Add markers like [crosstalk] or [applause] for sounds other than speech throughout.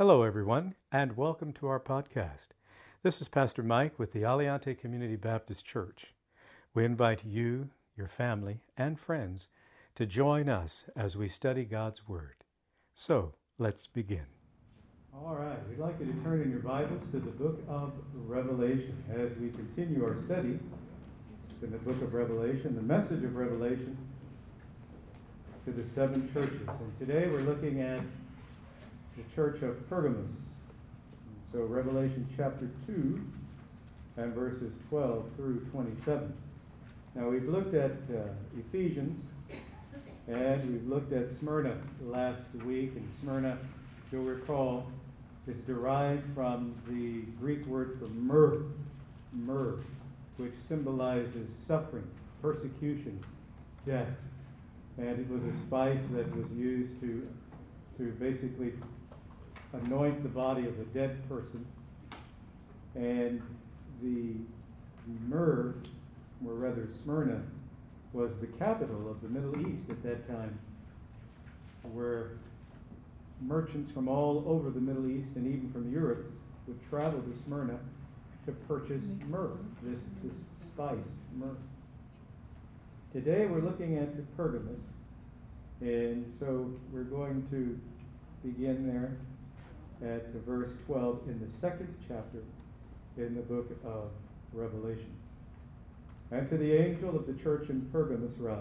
Hello, everyone, and welcome to our podcast. This is Pastor Mike with the Aliante Community Baptist Church. We invite you, your family, and friends to join us as we study God's Word. So, let's begin. All right, we'd like you to turn in your Bibles to the book of Revelation as we continue our study in the book of Revelation, the message of Revelation to the seven churches. And today we're looking at the church of Pergamos. So, Revelation chapter 2 and verses 12 through 27. Now, we've looked at uh, Ephesians and we've looked at Smyrna last week. And Smyrna, you'll recall, is derived from the Greek word for myrrh, myrrh, which symbolizes suffering, persecution, death. And it was a spice that was used to, to basically anoint the body of a dead person. And the myrrh, or rather Smyrna, was the capital of the Middle East at that time, where merchants from all over the Middle East and even from Europe would travel to Smyrna to purchase myrrh, this, this spice, myrrh. Today we're looking at Pergamos, and so we're going to begin there at verse 12 in the second chapter in the book of Revelation. And to the angel of the church in Pergamos write,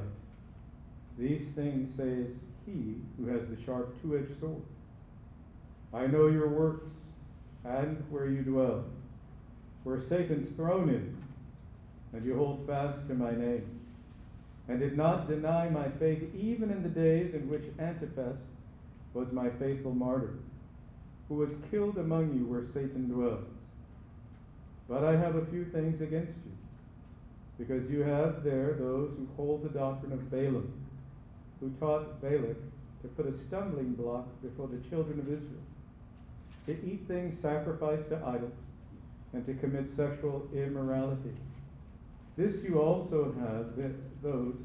These things says he who has the sharp two edged sword. I know your works and where you dwell, where Satan's throne is, and you hold fast to my name, and did not deny my faith even in the days in which Antipas was my faithful martyr who was killed among you where Satan dwells. But I have a few things against you, because you have there those who hold the doctrine of Balaam, who taught Balak to put a stumbling block before the children of Israel, to eat things sacrificed to idols, and to commit sexual immorality. This you also have those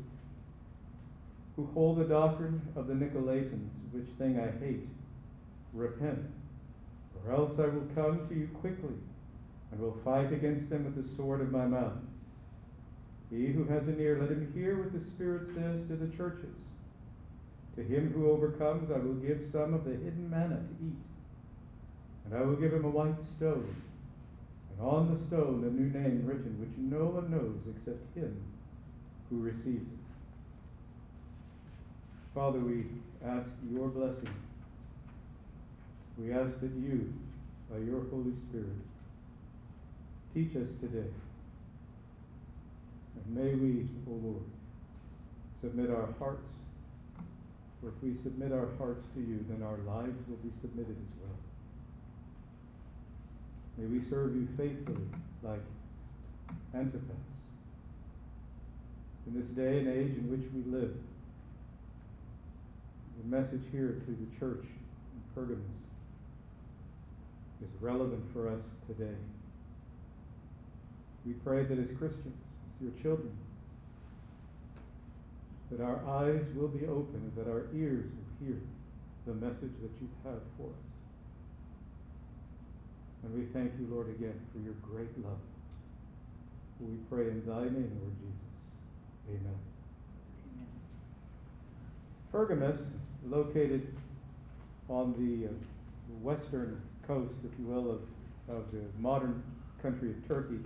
who hold the doctrine of the Nicolaitans, which thing I hate. Repent or else I will come to you quickly and will fight against them with the sword of my mouth. He who has an ear, let him hear what the Spirit says to the churches. To him who overcomes, I will give some of the hidden manna to eat. And I will give him a white stone, and on the stone a new name written, which no one knows except him who receives it. Father, we ask your blessing we ask that you, by your Holy Spirit, teach us today. And may we, O oh Lord, submit our hearts. For if we submit our hearts to you, then our lives will be submitted as well. May we serve you faithfully like Antipas. In this day and age in which we live, the message here to the church in Pergamos is relevant for us today. We pray that as Christians, as your children, that our eyes will be open and that our ears will hear the message that you have for us. And we thank you, Lord, again for your great love. We pray in thy name, Lord Jesus. Amen. Amen. Pergamos, located on the uh, western coast, if you will, of, of the modern country of Turkey.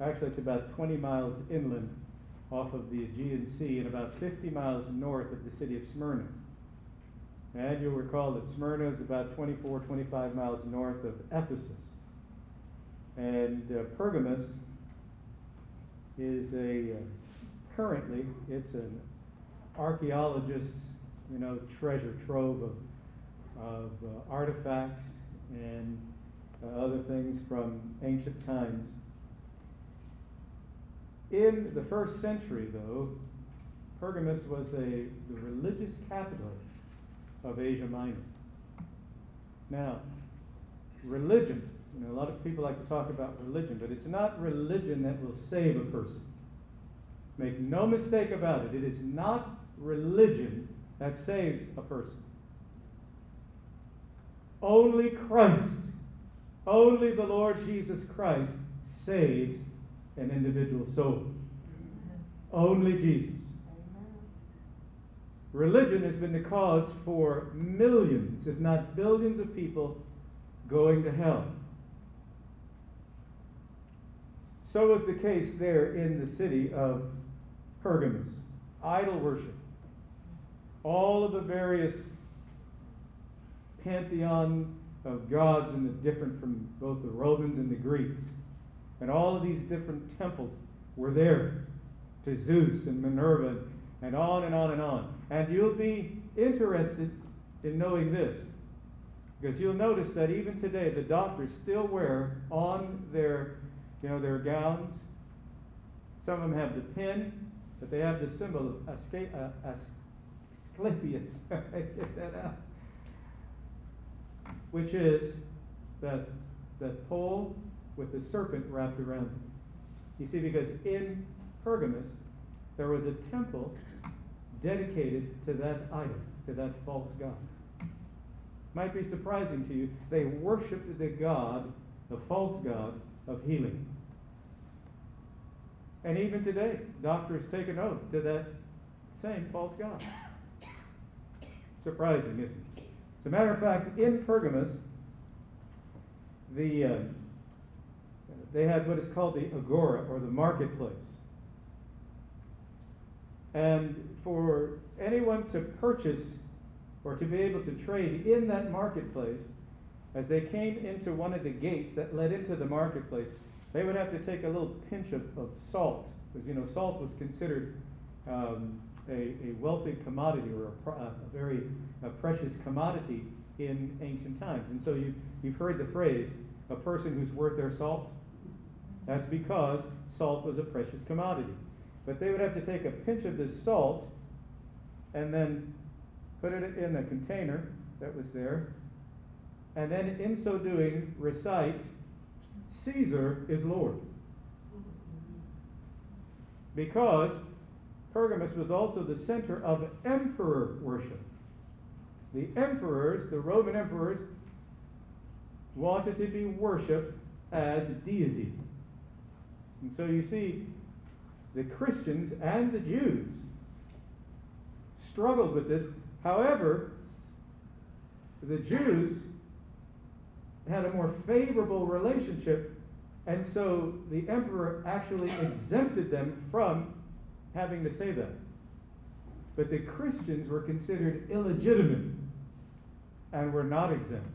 Actually, it's about 20 miles inland off of the Aegean Sea and about 50 miles north of the city of Smyrna. And you'll recall that Smyrna is about 24, 25 miles north of Ephesus. And uh, Pergamos is a, uh, currently, it's an archaeologist's, you know, treasure trove of, of uh, artifacts and uh, other things from ancient times. In the first century, though, Pergamus was a, the religious capital of Asia Minor. Now, religion, you know, a lot of people like to talk about religion, but it's not religion that will save a person. Make no mistake about it, it is not religion that saves a person. Only Christ, only the Lord Jesus Christ saves an individual soul. Only Jesus. Religion has been the cause for millions, if not billions, of people going to hell. So was the case there in the city of Pergamus. Idol worship. All of the various pantheon of gods and the different from both the Romans and the Greeks. And all of these different temples were there to Zeus and Minerva and on and on and on. And you'll be interested in knowing this because you'll notice that even today the doctors still wear on their you know their gowns some of them have the pin but they have the symbol of uh, Asclepius [laughs] get that out which is that that pole with the serpent wrapped around it you see because in Pergamus there was a temple dedicated to that idol, to that false god. Might be surprising to you. They worshiped the god, the false god of healing. And even today, doctors take an oath to that same false god. Surprising, isn't it? As a matter of fact, in Pergamus, the uh, they had what is called the agora or the marketplace. And for anyone to purchase or to be able to trade in that marketplace, as they came into one of the gates that led into the marketplace, they would have to take a little pinch of, of salt, because you know salt was considered um, a, a, wealthy commodity or a, a very a precious commodity in ancient times. And so you, you've heard the phrase, a person who's worth their salt. That's because salt was a precious commodity. But they would have to take a pinch of this salt and then put it in a container that was there, and then in so doing recite, Caesar is Lord. Mm-hmm. Because Pergamus was also the center of emperor worship. The emperors, the Roman emperors, wanted to be worshiped as deity. And so you see, the Christians and the Jews struggled with this. However, the Jews had a more favorable relationship, and so the emperor actually exempted them from having to say that. But the Christians were considered illegitimate and were not exempt.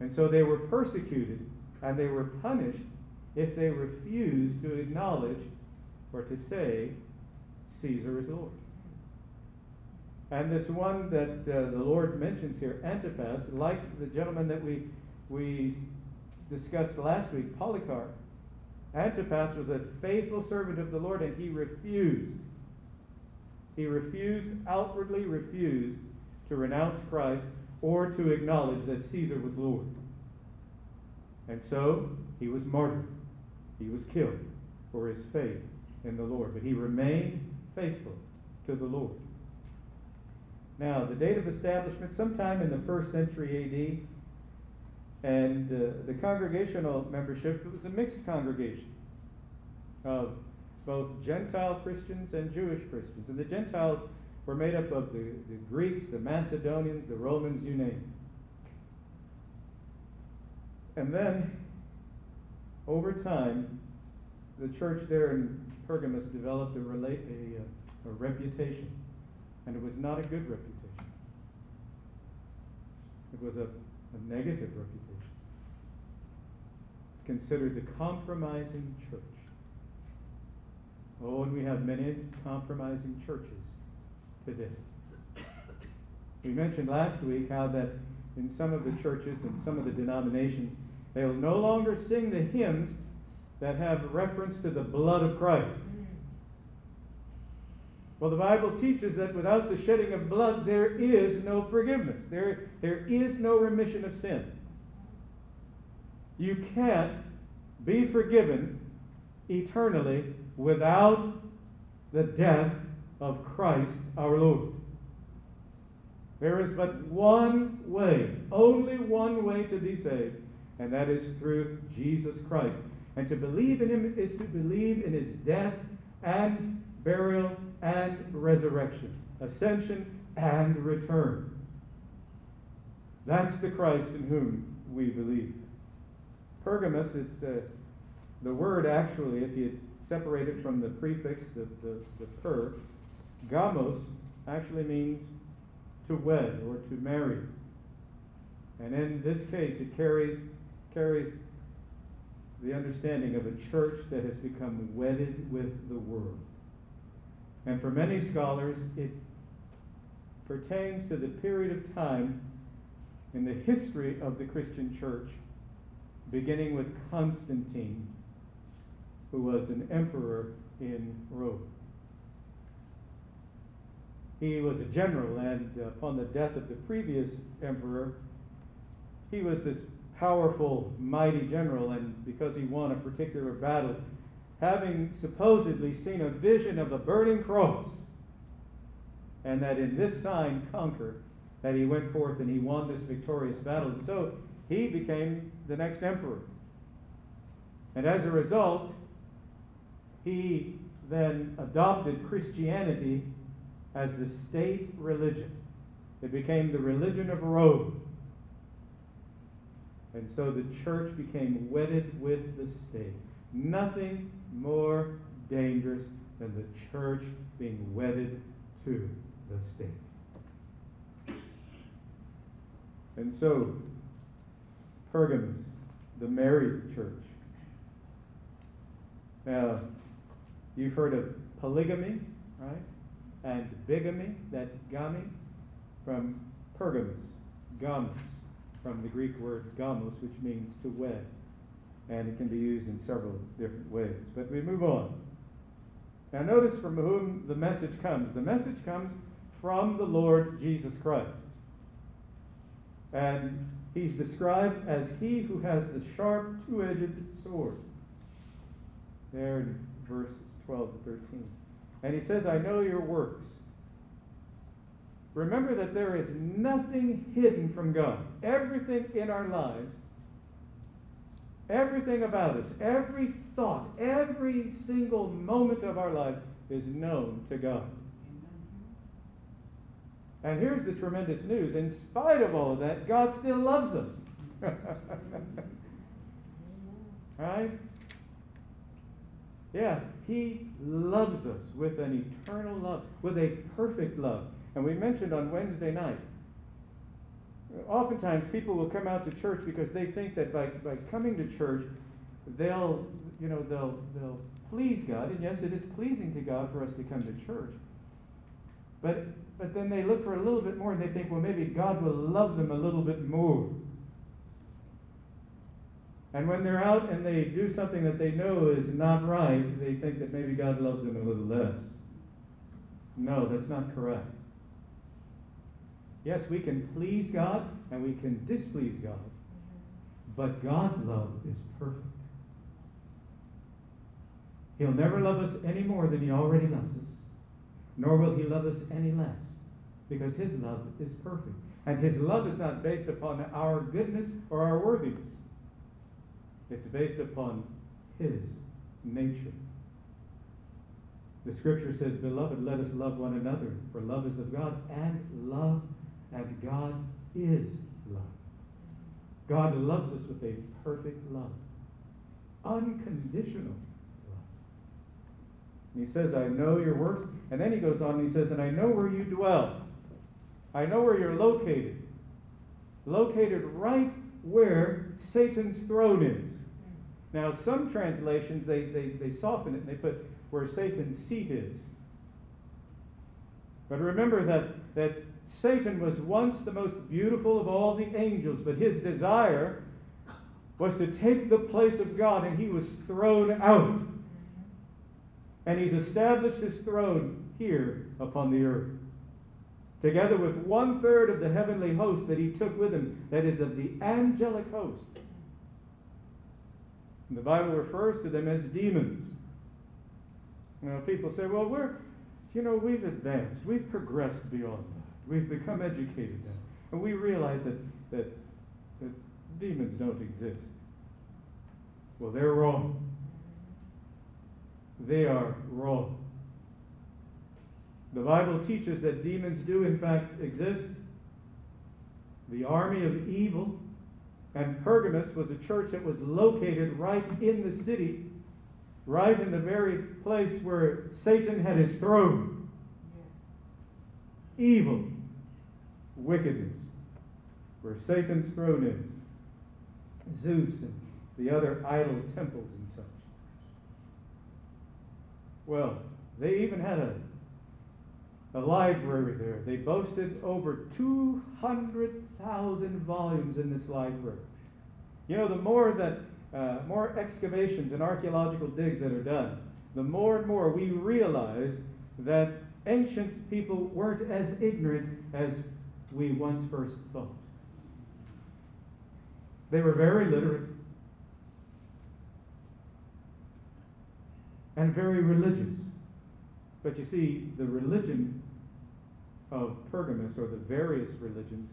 And so they were persecuted and they were punished if they refused to acknowledge or to say, Caesar is Lord. And this one that uh, the Lord mentions here, Antipas, like the gentleman that we, we discussed last week, Polycarp, Antipas was a faithful servant of the Lord and he refused. He refused, outwardly refused, to renounce Christ or to acknowledge that Caesar was Lord. And so he was martyred. He was killed for his faith in the Lord. But he remained faithful to the Lord. Now, the date of establishment, sometime in the first century AD, and uh, the congregational membership, was a mixed congregation of both Gentile Christians and Jewish Christians. And the Gentiles were made up of the, the Greeks, the Macedonians, the Romans, you name it. And then, over time, the church there in Pergamus developed a, relate, a, uh, a reputation and it was not a good reputation. It was a, a negative reputation. It's considered the compromising church. Oh, and we have many compromising churches today. We mentioned last week how that in some of the churches and some of the denominations, they will no longer sing the hymns that have reference to the blood of Christ. Well, the Bible teaches that without the shedding of blood, there is no forgiveness. There, there is no remission of sin. You can't be forgiven eternally without the death of Christ our Lord. There is but one way, only one way to be saved, and that is through Jesus Christ. And to believe in him is to believe in his death and burial and resurrection, ascension and return. That's the Christ in whom we believe. Pergamos, it's uh, the word actually, if you separate it from the prefix, the, the, the per, gamos actually means to wed or to marry. And in this case, it carries, carries the understanding of a church that has become wedded with the world. And for many scholars, it pertains to the period of time in the history of the Christian church, beginning with Constantine, who was an emperor in Rome. He was a general, and upon the death of the previous emperor, he was this powerful, mighty general, and because he won a particular battle, having supposedly seen a vision of a burning cross, and that in this sign conquer, that he went forth and he won this victorious battle. And so he became the next emperor. And as a result, he then adopted Christianity as the state religion. It became the religion of Rome. And so the church became wedded with the state. Nothing more dangerous than the church being wedded to the state. And so, Pergamos, the married church. Now, you've heard of polygamy, right? And bigamy, that gami, from Pergamos, gamos, from the Greek word gamos, which means to wed and it can be used in several different ways. But we move on. Now, notice from whom the message comes. The message comes from the Lord Jesus Christ. And he's described as he who has the sharp, two edged sword. There in verses 12 and 13. And he says, I know your works. Remember that there is nothing hidden from God. Everything in our lives Everything about us, every thought, every single moment of our lives is known to God. And here's the tremendous news in spite of all of that, God still loves us. [laughs] right? Yeah, He loves us with an eternal love, with a perfect love. And we mentioned on Wednesday night oftentimes people will come out to church because they think that by, by coming to church, they'll, you know, they'll, they'll please God. And yes, it is pleasing to God for us to come to church. But, but then they look for a little bit more and they think, well, maybe God will love them a little bit more. And when they're out and they do something that they know is not right, they think that maybe God loves them a little less. No, that's not correct. Yes, we can please God and we can displease God, but God's love is perfect. He'll never love us any more than He already loves us, nor will He love us any less, because His love is perfect. And His love is not based upon our goodness or our worthiness, it's based upon His nature. The scripture says, Beloved, let us love one another, for love is of God, and love and God is love. God loves us with a perfect love, unconditional. And he says, I know your works. And then he goes on and he says, And I know where you dwell. I know where you're located. Located right where Satan's throne is. Now, some translations, they, they, they soften it and they put where Satan's seat is. But remember that, that Satan was once the most beautiful of all the angels, but his desire was to take the place of God, and he was thrown out. And he's established his throne here upon the earth. Together with one third of the heavenly host that he took with him, that is, of the angelic host. And the Bible refers to them as demons. You know, people say, well, we're, you know, we've advanced, we've progressed beyond that. We've become educated now. And we realize that, that, that demons don't exist. Well, they're wrong. They are wrong. The Bible teaches that demons do, in fact, exist. The army of evil, and Pergamus was a church that was located right in the city, right in the very place where Satan had his throne. Evil, wickedness, where Satan's throne is. Zeus and the other idol temples and such. Well, they even had a, a library there. They boasted over 200,000 volumes in this library. You know, the more that uh, more excavations and archaeological digs that are done, the more and more we realize that ancient people weren't as ignorant as we once first thought. They were very literate. And very religious. But you see, the religion of Pergamus, or the various religions,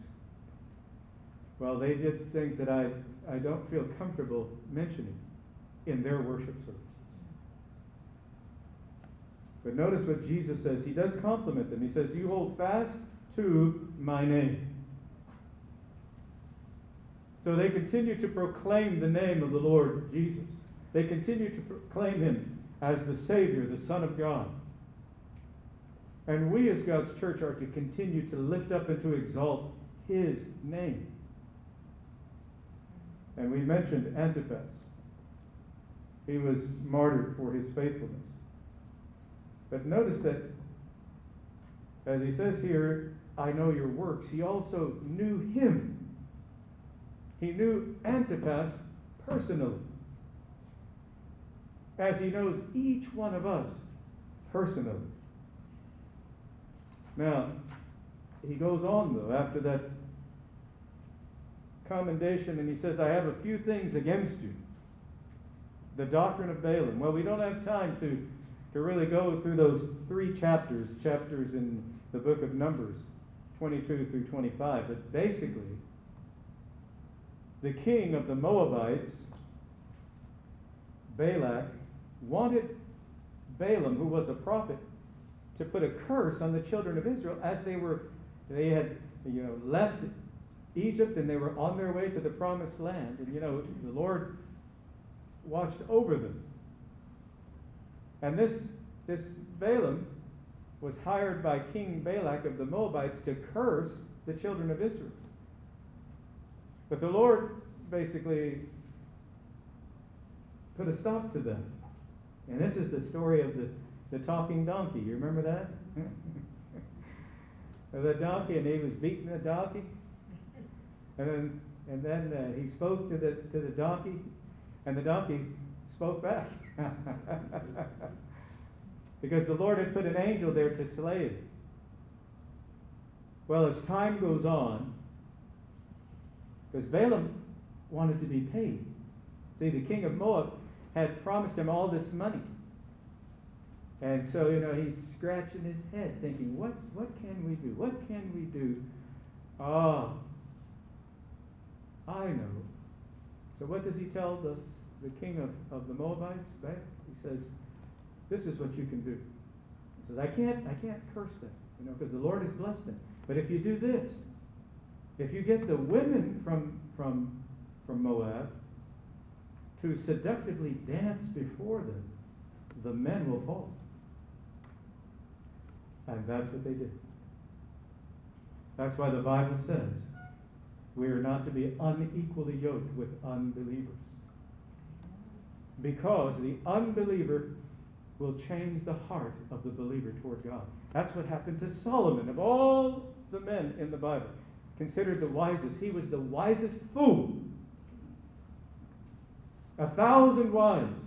well, they did things that I, I don't feel comfortable mentioning in their worship services. But notice what Jesus says. He does compliment them. He says, You hold fast to my name. So they continue to proclaim the name of the Lord Jesus. They continue to proclaim him as the Savior, the Son of God. And we as God's church are to continue to lift up and to exalt his name. And we mentioned Antipas. He was martyred for his faithfulness. But notice that, as he says here, I know your works, he also knew him. He knew Antipas personally as he knows each one of us personally. Now, he goes on, though, after that commendation, and he says, I have a few things against you. The doctrine of Balaam. Well, we don't have time to, to really go through those three chapters, chapters in the book of Numbers, 22 through 25, but basically, the king of the Moabites, Balak, wanted Balaam, who was a prophet, to put a curse on the children of Israel as they were they had you know left Egypt and they were on their way to the promised land. And you know, the Lord watched over them. And this this Balaam was hired by King Balak of the Moabites to curse the children of Israel. But the Lord basically put a stop to them. And this is the story of the, the talking donkey. You remember that? [laughs] the donkey, and he was beating the donkey. And then, and then uh, he spoke to the, to the donkey, and the donkey spoke back. [laughs] because the Lord had put an angel there to slay him. Well, as time goes on, because Balaam wanted to be paid. See, the king of Moab had promised him all this money. And so, you know, he's scratching his head thinking, what, what can we do? What can we do? Ah, I know. So what does he tell the, the king of, of the Moabites? Right? He says, this is what you can do. He says, I can't, I can't curse them, you know, because the Lord has blessed them. But if you do this, if you get the women from, from, from Moab to seductively dance before them, the men will fall. And that's what they did. That's why the Bible says we are not to be unequally yoked with unbelievers. Because the unbeliever will change the heart of the believer toward God. That's what happened to Solomon. Of all the men in the Bible, considered the wisest, he was the wisest fool a thousand wives.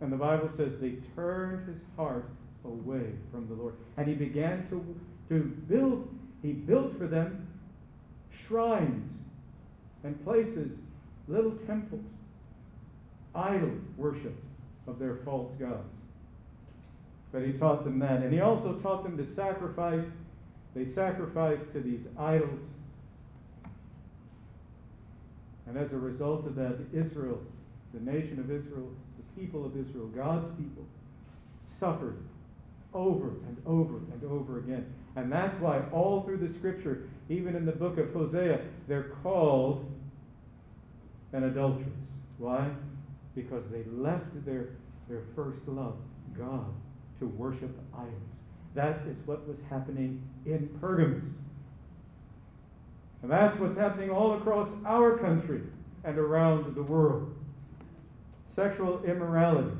And the Bible says they turned his heart away from the Lord. And he began to, to build, he built for them shrines and places, little temples, idol worship of their false gods. But he taught them that. And he also taught them to sacrifice They sacrificed to these idols. And as a result of that, Israel, the nation of Israel, the people of Israel, God's people, suffered over and over and over again. And that's why all through the scripture, even in the book of Hosea, they're called an adulteress. Why? Because they left their, their first love, God, to worship idols. That is what was happening in Pergamos. And that's what's happening all across our country and around the world. Sexual immorality.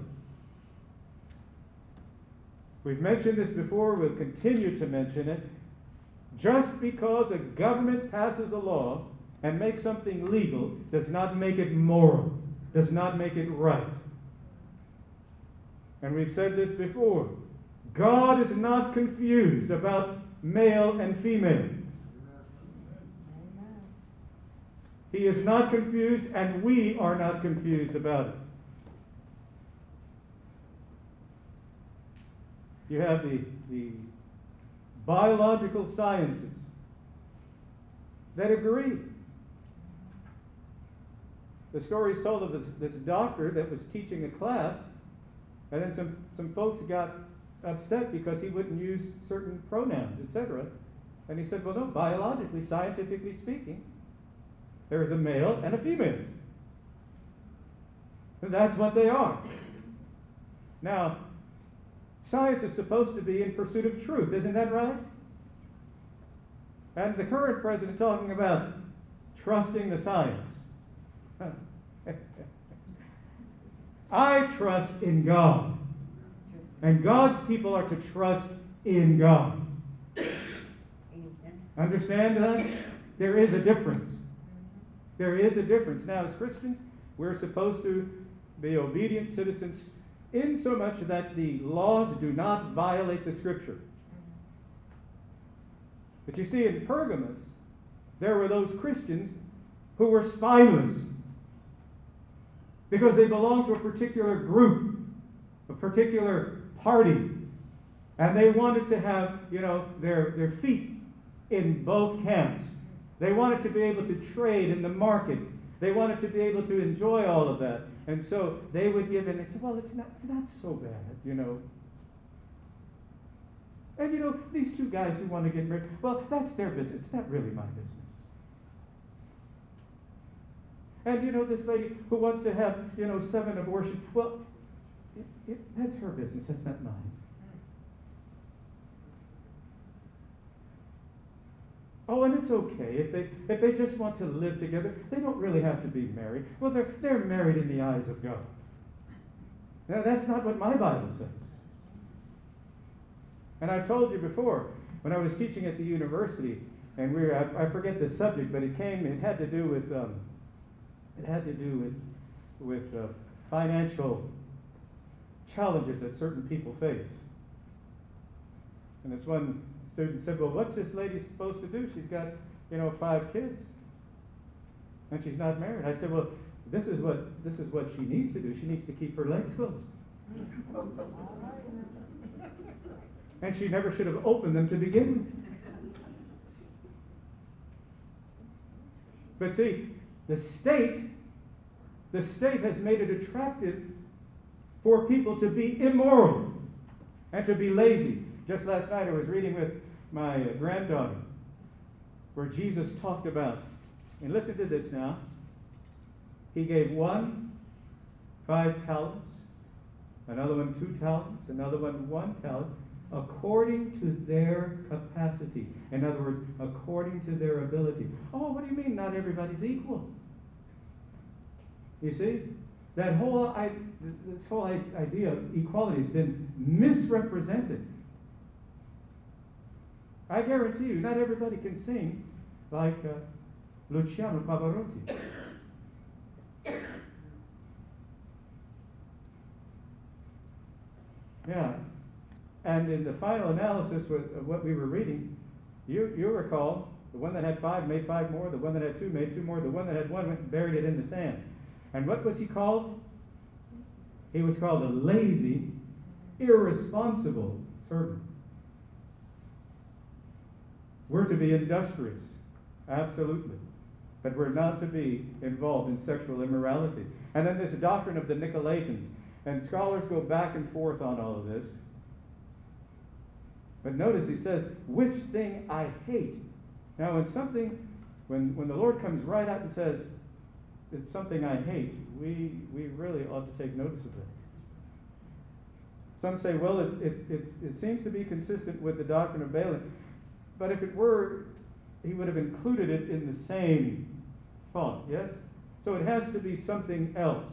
We've mentioned this before, we'll continue to mention it. Just because a government passes a law and makes something legal does not make it moral, does not make it right. And we've said this before. God is not confused about male and female. He is not confused, and we are not confused about it. You have the, the biological sciences that agree. The story is told of this, this doctor that was teaching a class, and then some, some folks got upset because he wouldn't use certain pronouns, etc. And he said, Well, no, biologically, scientifically speaking, there is a male and a female. And that's what they are. Now, science is supposed to be in pursuit of truth, isn't that right? And the current president talking about trusting the science. [laughs] I trust in God. And God's people are to trust in God. Understand that? There is a difference. There is a difference. Now, as Christians, we're supposed to be obedient citizens in so much that the laws do not violate the scripture. But you see, in Pergamos, there were those Christians who were spineless because they belonged to a particular group, a particular party. And they wanted to have, you know, their, their feet in both camps. They wanted to be able to trade in the market. They wanted to be able to enjoy all of that. And so they would give in and say, well, it's not, it's not so bad, you know. And you know, these two guys who want to get married, well, that's their business. It's not really my business. And you know, this lady who wants to have, you know, seven abortions, well, it, it, that's her business. That's not mine. Oh, and it's okay if they if they just want to live together. They don't really have to be married. Well, they're they're married in the eyes of God. Now, that's not what my Bible says. And I've told you before when I was teaching at the university, and we were, I, I forget the subject, but it came. It had to do with um, it had to do with with uh, financial challenges that certain people face. And this one student said, Well, what's this lady supposed to do? She's got, you know, five kids. And she's not married. I said, Well, this is what this is what she needs to do. She needs to keep her legs closed. [laughs] and she never should have opened them to begin with. But see, the state, the state has made it attractive for people to be immoral and to be lazy. Just last night I was reading with my granddaughter, where Jesus talked about, and listen to this now. He gave one five talents, another one two talents, another one one talent, according to their capacity. In other words, according to their ability. Oh, what do you mean not everybody's equal? You see? That whole, this whole idea of equality has been misrepresented I guarantee you, not everybody can sing like uh, Luciano Pavarotti. Yeah. And in the final analysis of what we were reading, you, you recall the one that had five made five more, the one that had two made two more, the one that had one went and buried it in the sand. And what was he called? He was called a lazy, irresponsible servant. We're to be industrious, absolutely. But we're not to be involved in sexual immorality. And then this doctrine of the Nicolaitans. And scholars go back and forth on all of this. But notice he says, which thing I hate. Now, when something, when, when the Lord comes right out and says, it's something I hate, we, we really ought to take notice of that. Some say, well, it, it, it, it seems to be consistent with the doctrine of Balaam. But if it were, he would have included it in the same font, yes? So it has to be something else.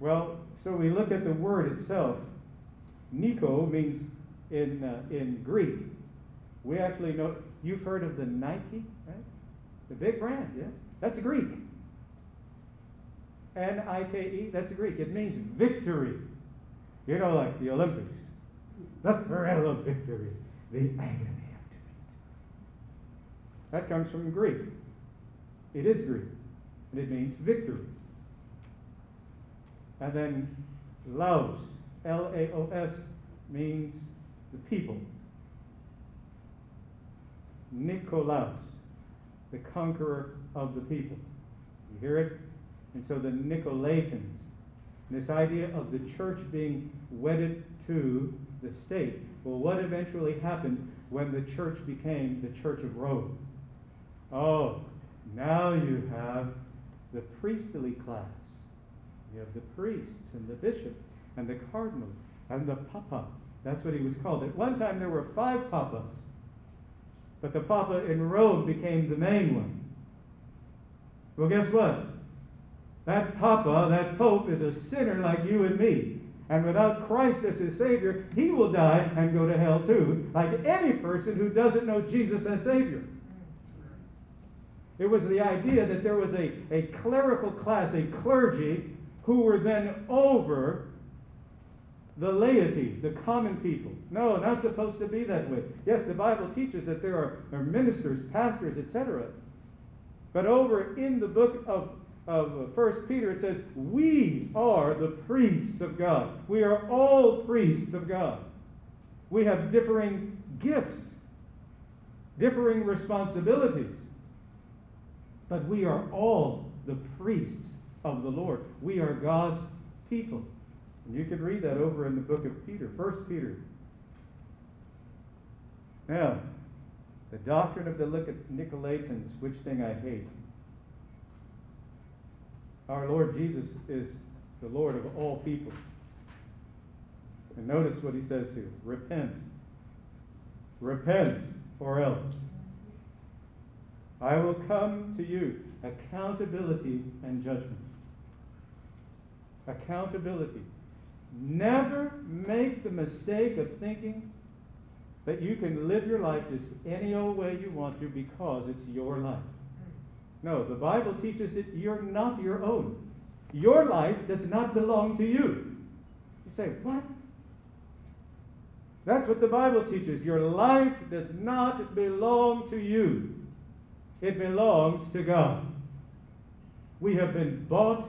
Well, so we look at the word itself. Nico means in, uh, in Greek. We actually know, you've heard of the Nike, right? The big brand, yeah? That's Greek. N I K E, that's Greek. It means victory. You know, like the Olympics. The thrill of victory, the agony. That comes from Greek. It is Greek, and it means victory. And then Laos, L A O S, means the people. Nikolaos, the conqueror of the people. You hear it? And so the Nicolaitans, this idea of the church being wedded to the state. Well, what eventually happened when the church became the Church of Rome? Oh, now you have the priestly class. You have the priests and the bishops and the cardinals and the papa. That's what he was called. At one time there were five papas, but the papa in Rome became the main one. Well, guess what? That papa, that pope, is a sinner like you and me. And without Christ as his Savior, he will die and go to hell too, like any person who doesn't know Jesus as Savior. It was the idea that there was a, a clerical class, a clergy, who were then over the laity, the common people. No, not supposed to be that way. Yes, the Bible teaches that there are, are ministers, pastors, etc. But over in the book of, of First Peter, it says, We are the priests of God. We are all priests of God. We have differing gifts, differing responsibilities. But we are all the priests of the Lord. We are God's people. And you can read that over in the book of Peter, First Peter. Now, the doctrine of the Nicolaitans, which thing I hate. Our Lord Jesus is the Lord of all people. And notice what he says here repent. Repent, or else. I will come to you. Accountability and judgment. Accountability. Never make the mistake of thinking that you can live your life just any old way you want to because it's your life. No, the Bible teaches that you're not your own. Your life does not belong to you. You say, what? That's what the Bible teaches. Your life does not belong to you, it belongs to God. We have been bought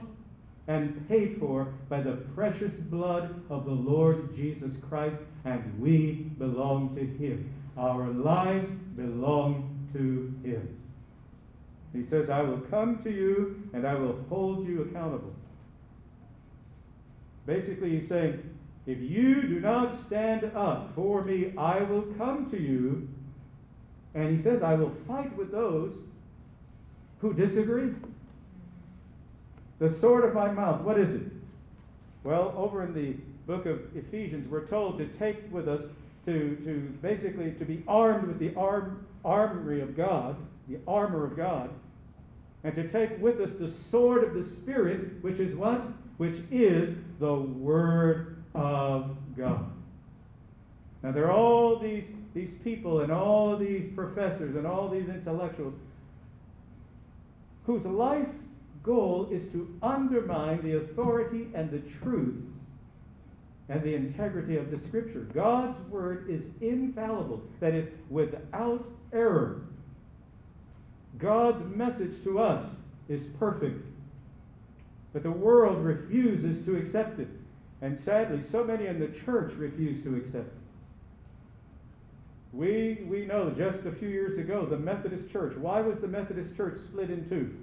and paid for by the precious blood of the Lord Jesus Christ, and we belong to Him. Our lives belong to Him. He says, I will come to you and I will hold you accountable. Basically, he's saying, if you do not stand up for me, I will come to you. And he says, I will fight with those who disagree. The sword of my mouth, what is it? Well, over in the book of Ephesians, we're told to take with us, to, to basically to be armed with the arm, armory of God, the armor of God, and to take with us the sword of the Spirit, which is what? Which is the Word of God. Now, there are all these, these people and all of these professors and all these intellectuals whose life goal is to undermine the authority and the truth and the integrity of the Scripture. God's Word is infallible, that is, without error. God's message to us is perfect, but the world refuses to accept it. And sadly, so many in the church refuse to accept it. We, we know just a few years ago the Methodist Church. Why was the Methodist Church split in two?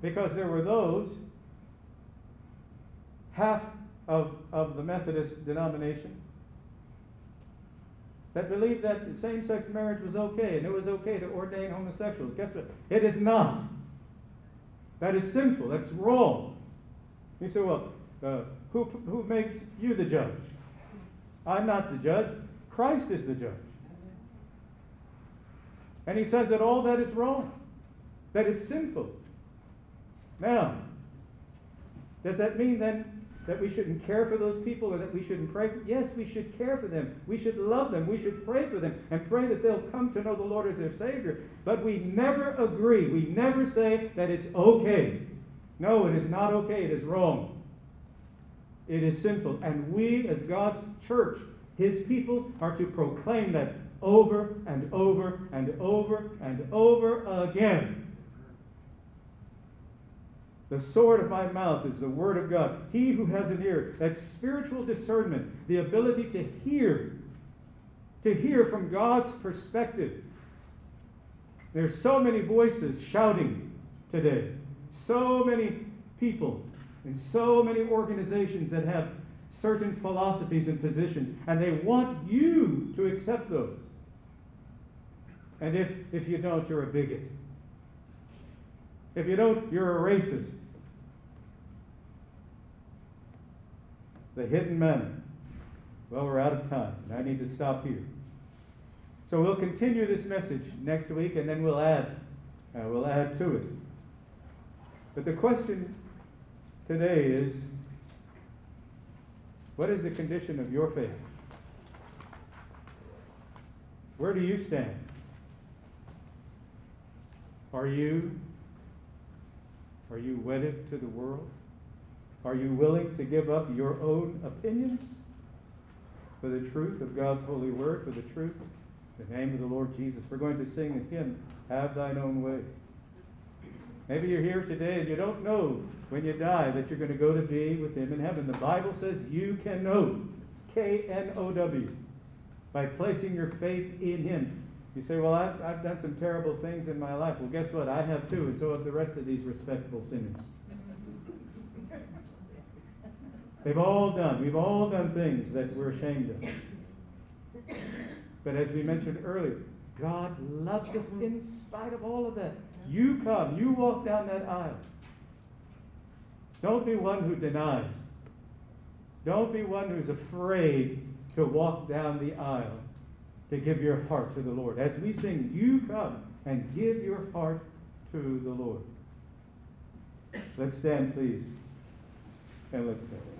Because there were those, half of, of the Methodist denomination, that believed that same sex marriage was okay and it was okay to ordain homosexuals. Guess what? It is not. That is sinful. That's wrong. You say, well, uh, who, who makes you the judge? I'm not the judge. Christ is the judge. And he says that all that is wrong, that it's sinful. Now, does that mean then that we shouldn't care for those people or that we shouldn't pray? For yes we should care for them. We should love them. We should pray for them and pray that they'll come to know the lord as their savior. But we never agree. We never say that it's okay. No it is not okay. It is wrong. It is sinful. And we as god's church his people are to proclaim that over and over and over and over again the sword of my mouth is the word of God. He who has an ear, that spiritual discernment, the ability to hear, to hear from God's perspective. There's so many voices shouting today, so many people, and so many organizations that have certain philosophies and positions, and they want you to accept those. And if, if you don't, you're a bigot. If you don't, you're a racist. The hidden men. Well, we're out of time, and I need to stop here. So we'll continue this message next week, and then we'll add, uh, we'll add to it. But the question today is, what is the condition of your faith? Where do you stand? Are you are you wedded to the world? Are you willing to give up your own opinions for the truth of God's holy word, for the truth, the name of the Lord Jesus? We're going to sing a hymn, Have Thine Own Way. Maybe you're here today and you don't know when you die that you're going to go to be with Him in heaven. The Bible says you can know, K N O W, by placing your faith in Him. You say, Well, I've, I've done some terrible things in my life. Well, guess what? I have too, and so have the rest of these respectable sinners. [laughs] They've all done, we've all done things that we're ashamed of. But as we mentioned earlier, God loves us in spite of all of that. You come, you walk down that aisle. Don't be one who denies. Don't be one who's afraid to walk down the aisle to give your heart to the Lord. As we sing, you come and give your heart to the Lord. Let's stand, please, and let's sing.